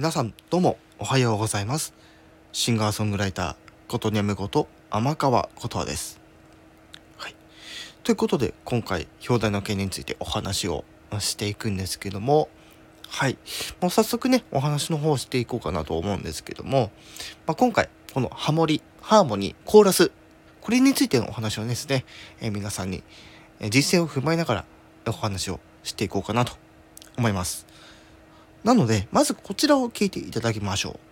皆さんどうもおはようございます。シンガーソングライターことにゃむこと天川琴葉です。はい。ということで今回表題の件についてお話をしていくんですけどもはい。もう早速ねお話の方をしていこうかなと思うんですけども、まあ、今回このハモリハーモニーコーラスこれについてのお話をですね、えー、皆さんに実践を踏まえながらお話をしていこうかなと思います。なので、まずこちらを聞いていただきましょう。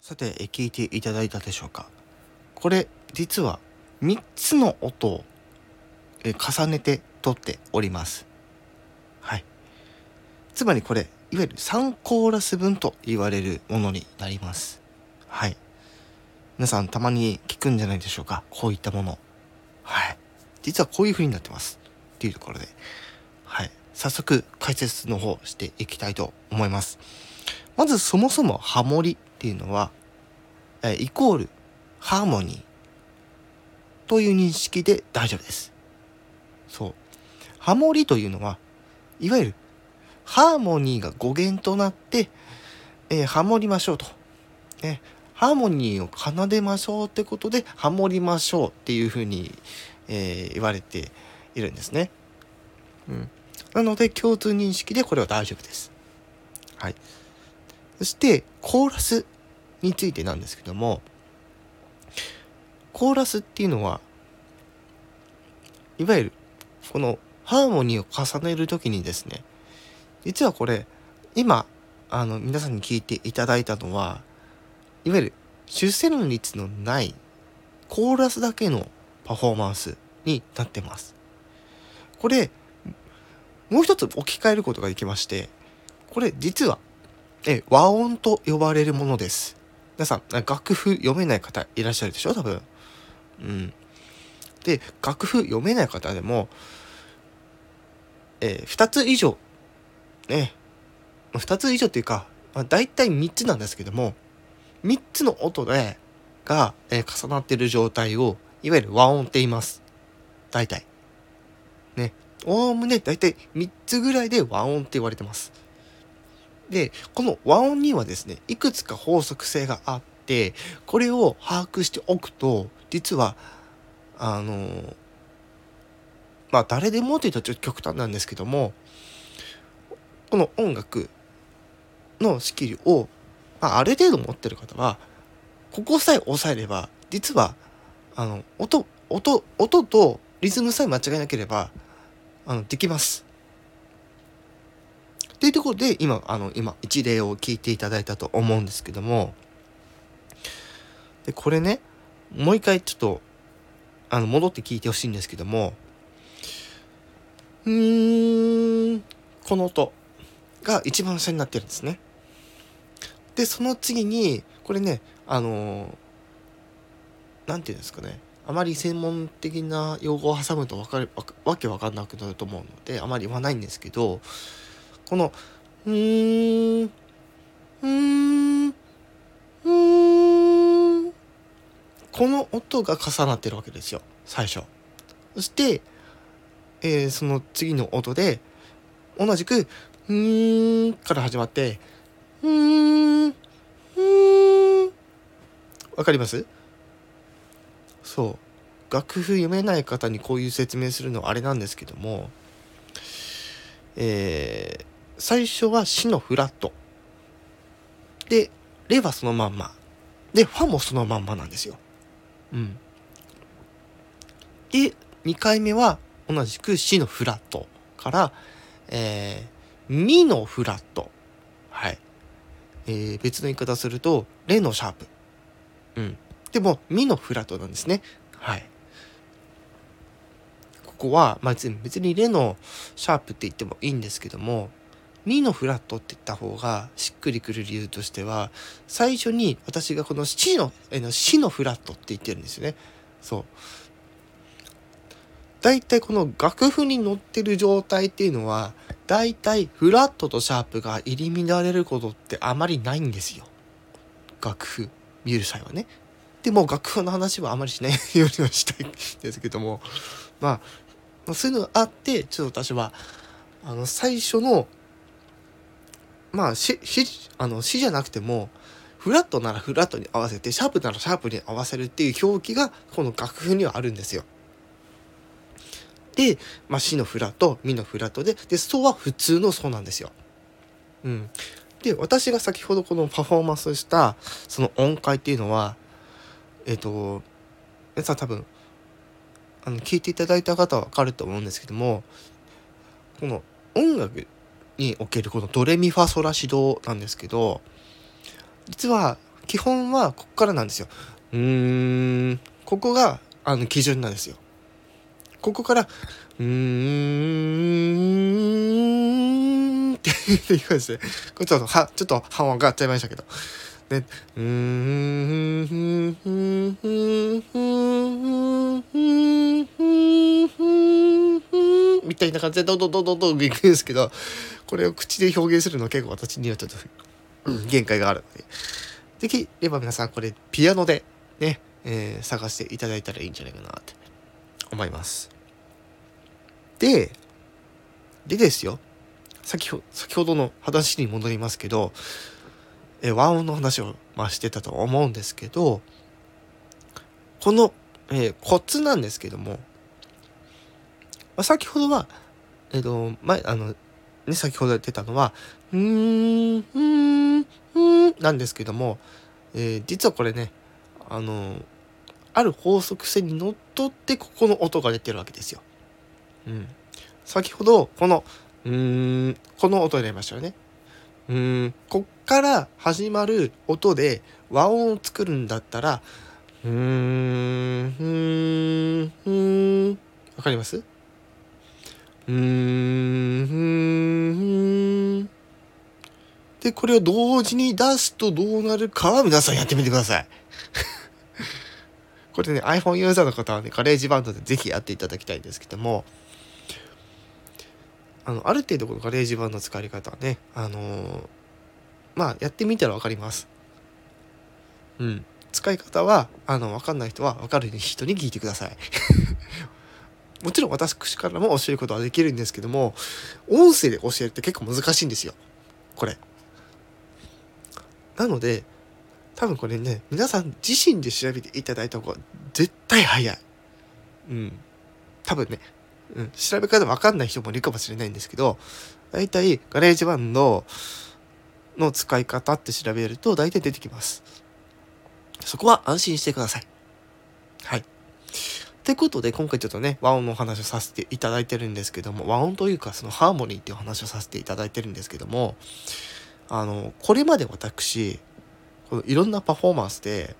さて、聞いていただいたでしょうか。これ、実は3つの音を重ねて撮っております。はい。つまりこれ、いわゆる3コーラス分と言われるものになります。はい。皆さんたまに聞くんじゃないでしょうか。こういったもの。はい。実はこういう風になってます。っていうところで。はい。早速解説の方していきたいと思います。まずそもそもハモリっていうのは、えイコールハーモニーという認識で大丈夫です。そう。ハモリというのは、いわゆるハーモニーが語源となって、えー、ハモりましょうと。ね、ハーモニーを奏でましょうってことで、ハモりましょうっていうふうに、えー、言われているんですね。うん。なので、共通認識でこれは大丈夫です。はい。そして、コーラスについてなんですけども、コーラスっていうのは、いわゆる、このハーモニーを重ねるときにですね、実はこれ、今、あの、皆さんに聞いていただいたのは、いわゆる出世の率のないコーラスだけのパフォーマンスになってます。これ、もう一つ置き換えることができまして、これ実は、え、和音と呼ばれるものです。皆さん、楽譜読めない方いらっしゃるでしょ？多分。うん。で、楽譜読めない方でも、え、2つ以上ね、2つ以上っていうか、まあ、大体3つなんですけども、3つの音で、が、えー、重なってる状態を、いわゆる和音って言います。大体。ね。おおむね大体3つぐらいで和音って言われてます。で、この和音にはですね、いくつか法則性があって、これを把握しておくと、実は、あのー、まあ誰でもって言ったらちょっと極端なんですけども、この音楽のスキルを、まあ、ある程度持ってる方はここさえ押さえれば実はあの音音音とリズムさえ間違えなければあのできます。っていうところで今あの今一例を聞いていただいたと思うんですけどもでこれねもう一回ちょっとあの戻って聞いてほしいんですけどもうーんこの音が一番下になってるんですね。で、その次に、これね、あの何て言うんですかね、あまり専門的な用語を挟むとわかるわけわかんなくなると思うので、あまり言わないんですけど、この、うーん、うーん、うーん、この音が重なってるわけですよ、最初。そして、えー、その次の音で、同じく、うんから始まって、うん、うん。わかります？そう。楽譜読めない方にこういう説明するのはあれなんですけども、えー、最初はシのフラット。で、レはそのまんま。で、ファもそのまんまなんですよ。うん。で、2回目は同じくシのフラットから、えー、ミのフラット。はい。えー、別の言い方すると、レのシャープ。うん。でも、ミのフラットなんですね。はい。ここは、まあ、別にレのシャープって言ってもいいんですけども、ミのフラットって言った方がしっくりくる理由としては、最初に私がこのシの、えの、シのフラットって言ってるんですよね。そう。大体この楽譜に載ってる状態っていうのは、大体フラットとシャープが入り乱れることってあまりないんですよ。楽譜見る際はね。でも楽譜の話はあまりしないようにはしたいんですけども、まあ、そういうのがあって、ちょっと私は、あの、最初の、まあ、し、し、あの、しじゃなくても、フラットならフラットに合わせて、シャープならシャープに合わせるっていう表記が、この楽譜にはあるんですよ。で、まあ、シのフラット、ミのフラットで、で、ソは普通のソなんですよ。うん。で、私が先ほどこのパフォーマンスした、その音階っていうのは、えっ、ー、と、皆さん多分、あの、聞いていただいた方はわかると思うんですけども、この音楽におけるこのドレミファソラシドなんですけど、実は基本はここからなんですよ。うーん、ここがあの基準なんですよ。ここから、うーんっていう感じで、これちょっとは、ちょっと半音上がっちゃいましたけど。で、うーん、みたいな感じでどんどんどんどんどんいくんですけど、これを口で表現するの結構私にはちょっと、うん、限界があるので。できれば皆さんこれピアノでね、えー、探していただいたらいいんじゃないかなって思います。で、でですよ。先ほ先ほどの話に戻りますけど、え和音の話を、まあ、してたと思うんですけど、この、えー、コツなんですけども、まあ、先ほどは、えっ、ー、と、前、あの、ね、先ほど言ってたのは、うーん、うーん、うーん、なんですけども、えー、実はこれね、あの、ある法則性にのっとってここの音が出てるわけですよ。うん。先ほど、この、うーん、この音になりましたよね。うーん、こっから始まる音で和音を作るんだったら、うーん、ふーん、ふーん、わかります？うーん、ふーん。で、これを同時に出すとどうなるかは皆さんやってみてください。これね、iPhone ユーザーの方はね、 GarageBand でぜひやっていただきたいんですけども、あの、ある程度この GarageBand の使い方はね、あのー、まあ、やってみたらわかります。うん。使い方は、あの、わかんない人はわかる人に聞いてください。もちろん私からも教えることはできるんですけども、音声で教えるって結構難しいんですよ。これ。なので、多分これね、皆さん自身で調べていただいた方が絶対早い。うん。多分ね、うん、調べ方わかんない人もいるかもしれないんですけど、大体 GarageBand の使い方って調べると大体出てきます。そこは安心してください。はい。ってことで、今回ちょっとね、和音のお話をさせていただいてるんですけども、和音というかそのハーモニーっていう話をさせていただいてるんですけども、あの、これまで私、このいろんなパフォーマンスで、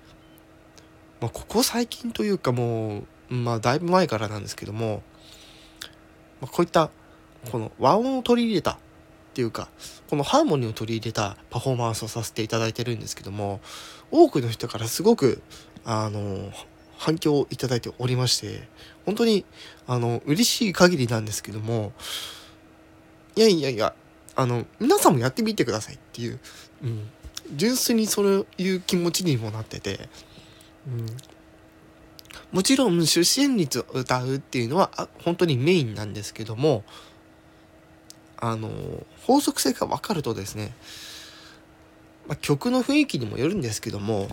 まあ、ここ最近というかもう、まあ、だいぶ前からなんですけども、まあ、こういったこの和音を取り入れたっていうかこのハーモニーを取り入れたパフォーマンスをさせていただいてるんですけども多くの人からすごくあの反響をいただいておりまして本当にあの嬉しい限りなんですけどもいやいやいやあの皆さんもやってみてくださいっていう、うん、純粋にそういう気持ちにもなってて、うん、もちろん出身率を歌うっていうのは本当にメインなんですけどもあの法則性が分かるとですね、まあ、曲の雰囲気にもよるんですけども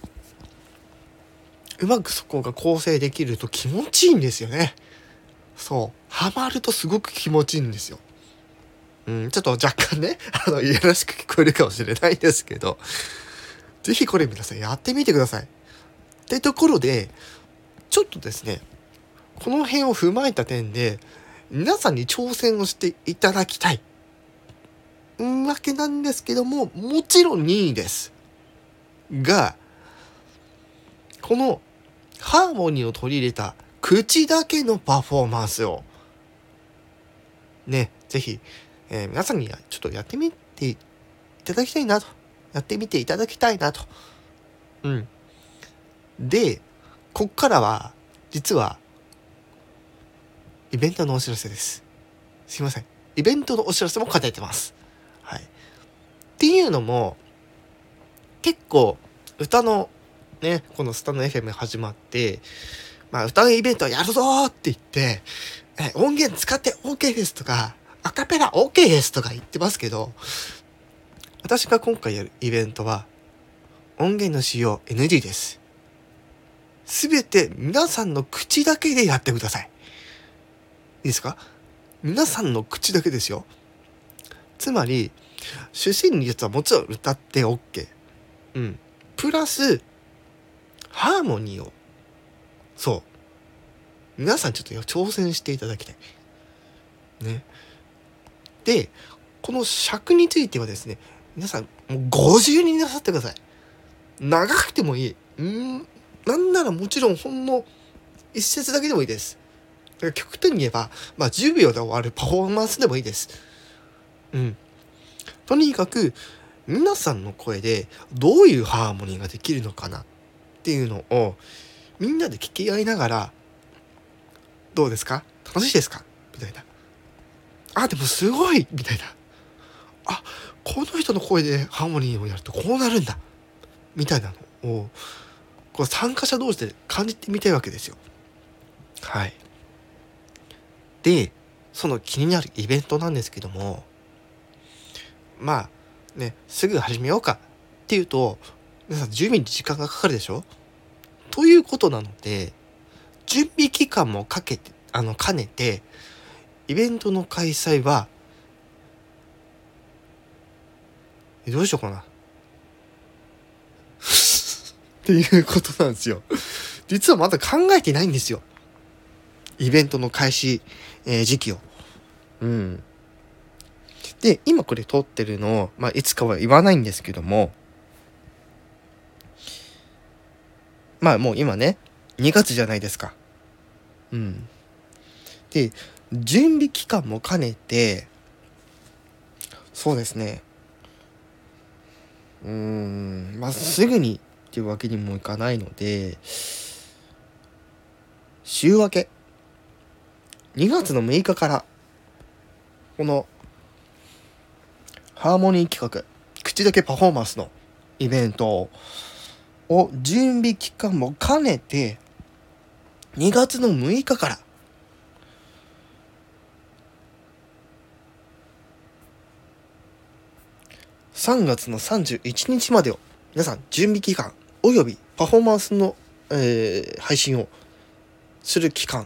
うまくそこが構成できると気持ちいいんですよね。そう。ハマるとすごく気持ちいいんですよ。うん、ちょっと若干ね、あの、いやらしく聞こえるかもしれないですけど、是非これ皆さんやってみてください。ってところで、ちょっとですね、この辺を踏まえた点で、皆さんに挑戦をしていただきたい。わけなんですけども、もちろん任意です。が、このハーモニーを取り入れた口だけのパフォーマンスを、ね、ぜひ、えー、皆さんにちょっとやってみていただきたいなと。やってみていただきたいなと。うん。で、こっからは、実は、イベントのお知らせです。すいません。イベントのお知らせも考えてます。はい。っていうのも、結構、歌のねこのスタンド FM 始まってまあ歌のイベントやるぞって言ってえ音源使って OK ですとかアカペラ OK ですとか言ってますけど私が今回やるイベントは音源の使用 NG ですすべて皆さんの口だけでやってください。いいですか？皆さんの口だけですよ。つまり主旋律はもちろん歌って OK うん。プラスハーモニーを。そう。皆さんちょっと挑戦していただきたい。ね。でこの尺についてはですね皆さんもう50になさってください。長くてもいい。うん。なんならもちろんほんの一節だけでもいいです極端に言えば、まあ、10秒で終わるパフォーマンスでもいいです。うん。とにかく、皆さんの声でどういうハーモニーができるのかな？っていうのを、みんなで聞き合いながら、どうですか？楽しいですか？みたいな。あ、でもすごいみたいな。あ、この人の声でハーモニーをやるとこうなるんだみたいなのを、こう参加者同士で感じてみたいわけですよ。はい。でその気になるイベントなんですけどもまあねすぐ始めようかっていうと皆さん準備に時間がかかるでしょ？ということなので準備期間もかけてあの兼ねてイベントの開催はどうしようかなっていうことなんですよ。実はまだ考えてないんですよ。イベントの開始えー、時期を。うん。で、今これ撮ってるのを、まあ、いつかは言わないんですけども、まあもう今ね、2月じゃないですか。うん。で、準備期間も兼ねて、そうですね。うーん、まあ、すぐにっていうわけにもいかないので、週明け。2月の6日からこのハーモニー企画口だけパフォーマンスのイベントを準備期間も兼ねて2月の6日から3月の31日までを皆さん準備期間およびパフォーマンスの、えー、配信をする期間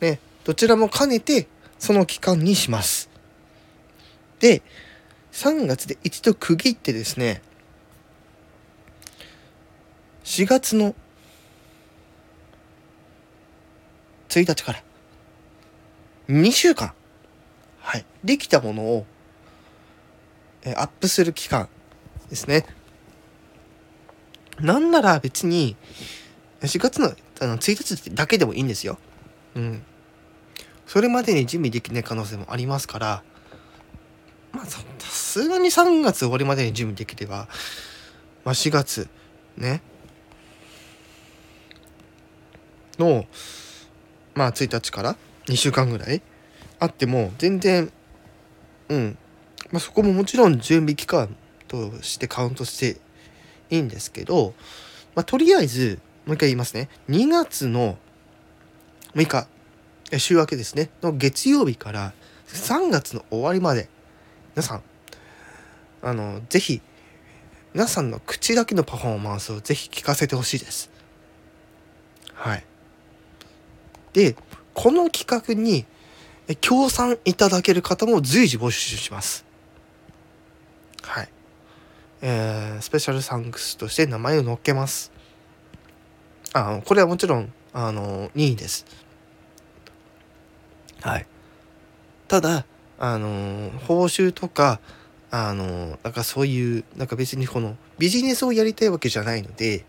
ね、どちらも兼ねてその期間にします。で、3月で一度区切ってですね、4月の1日から2週間、はい、できたものをアップする期間ですね。なんなら別に4月のあの1日だけでもいいんですよ。うん。それまでに準備できない可能性もありますから、まあ、さすがに3月終わりまでに準備できれば、まあ、4月、ね、の、まあ、1日から2週間ぐらいあっても、全然、うん、まあ、そこももちろん準備期間としてカウントしていいんですけど、まあ、とりあえず、もう一回言いますね。2月の6日、週明けですね、の月曜日から3月の終わりまで、皆さん、あの、ぜひ、皆さんの口だけのパフォーマンスをぜひ聞かせてほしいです。はい。で、この企画に協賛いただける方も随時募集します。はい。えー、スペシャルサンクスとして名前を載っけます。あこれはもちろん、あの、任意です。はい。ただ、あのー、報酬とか、あのー、なんかそういう、なんか別にこのビジネスをやりたいわけじゃないので、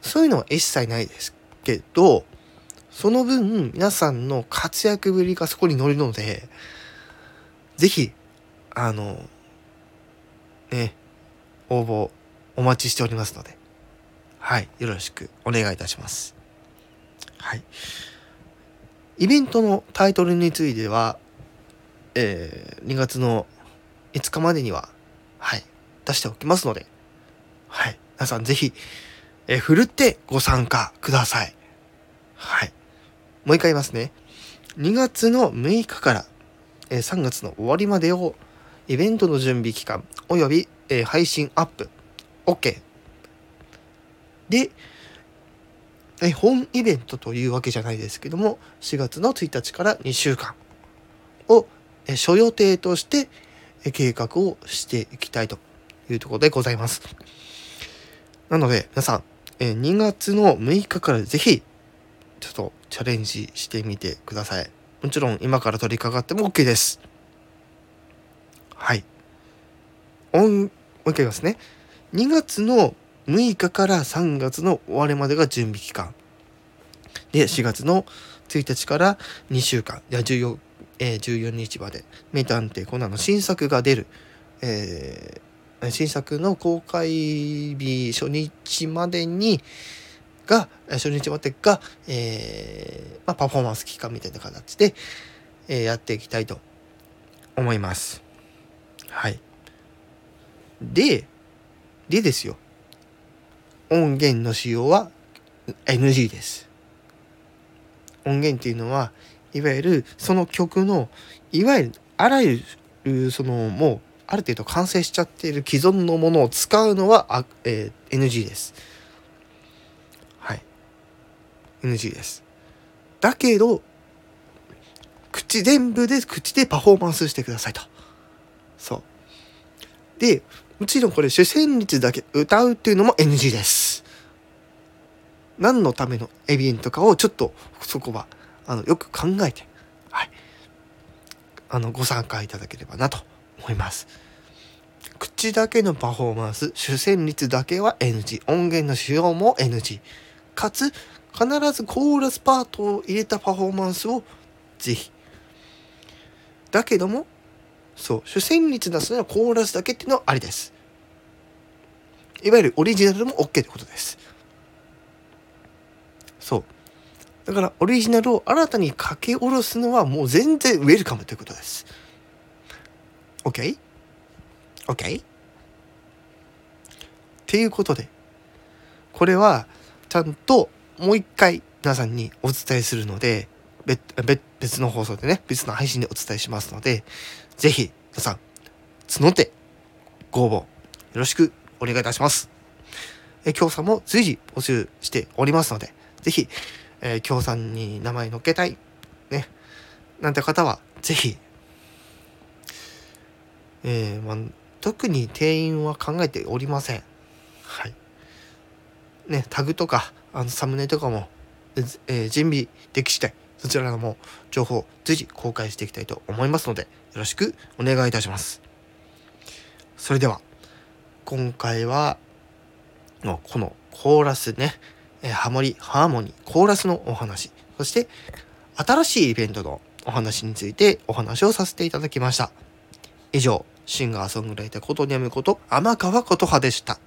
そういうのは一切ないですけど、その分、皆さんの活躍ぶりがそこに乗るので、ぜひ、あの、ね、応募お待ちしておりますので、はい、よろしくお願いいたします。はい。イベントのタイトルについては、えー、2月の5日までには、はい、出しておきますので、はい。皆さんぜひ、えー、ふるってご参加ください。はい。もう一回言いますね。2月の6日から、えー、3月の終わりまでをイベントの準備期間および、えー、配信アップ OK で、え本イベントというわけじゃないですけども4月の1日から2週間を、え諸予定として、え計画をしていきたいというところでございます。なので皆さん、え2月の6日から是非ちょっとチャレンジしてみてください。もちろん今から取り掛かっても OK です。はい。もう一回言いますね。2月の6日から3月の終わりまでが準備期間。で、4月の1日から2週間、いや14、えー、14日まで、名探偵コナンの新作が出る、えー、新作の公開日初日までに、が、初日までが、えー、まあ、パフォーマンス期間みたいな形で、えー、やっていきたいと思います。はい。で、でですよ。音源の使用は NG です。音源っていうのは、いわゆるその曲の、いわゆるあらゆる、そのもう、ある程度完成しちゃっている既存のものを使うのは、あえー、NG です。はい。NG です。だけど、口全部で口でパフォーマンスしてくださいと。そう。で、もちろんこれ主旋律だけ歌うっていうのも NG です。何のためのエビエントかをちょっとそこはあのよく考えて、はい、あのご参加いただければなと思います。口だけのパフォーマンス、主旋律だけは NG、音源の使用も NG、かつ必ずコーラスパートを入れたパフォーマンスをぜひ。だけどもそう主旋律出すのはコーラスだけっていうのはありですいわゆるオリジナルも OK ってことですそうだからオリジナルを新たに書き下ろすのはもう全然ウェルカムということです OK?OK?、OK? っていうことでこれはちゃんともう一回皆さんにお伝えするので別の放送でね別の配信でお伝えしますのでぜひ、皆さん、募ってご応募よろしくお願いいたします。え協賛も随時募集しておりますので、ぜひ、え、協賛に名前載っけたい、ね、なんて方は、ぜひ、えー、まあ、特に定員は考えておりません。はい。ね、タグとか、あの、サムネとかも、え、準備でき次第、そちらのも情報随時公開していきたいと思いますのでよろしくお願いいたします。それでは今回はこのコーラスね、ハモリハーモニーコーラスのお話そして新しいイベントのお話についてお話をさせていただきました。以上シンガーソングライターことにゃむこと天川琴葉でした。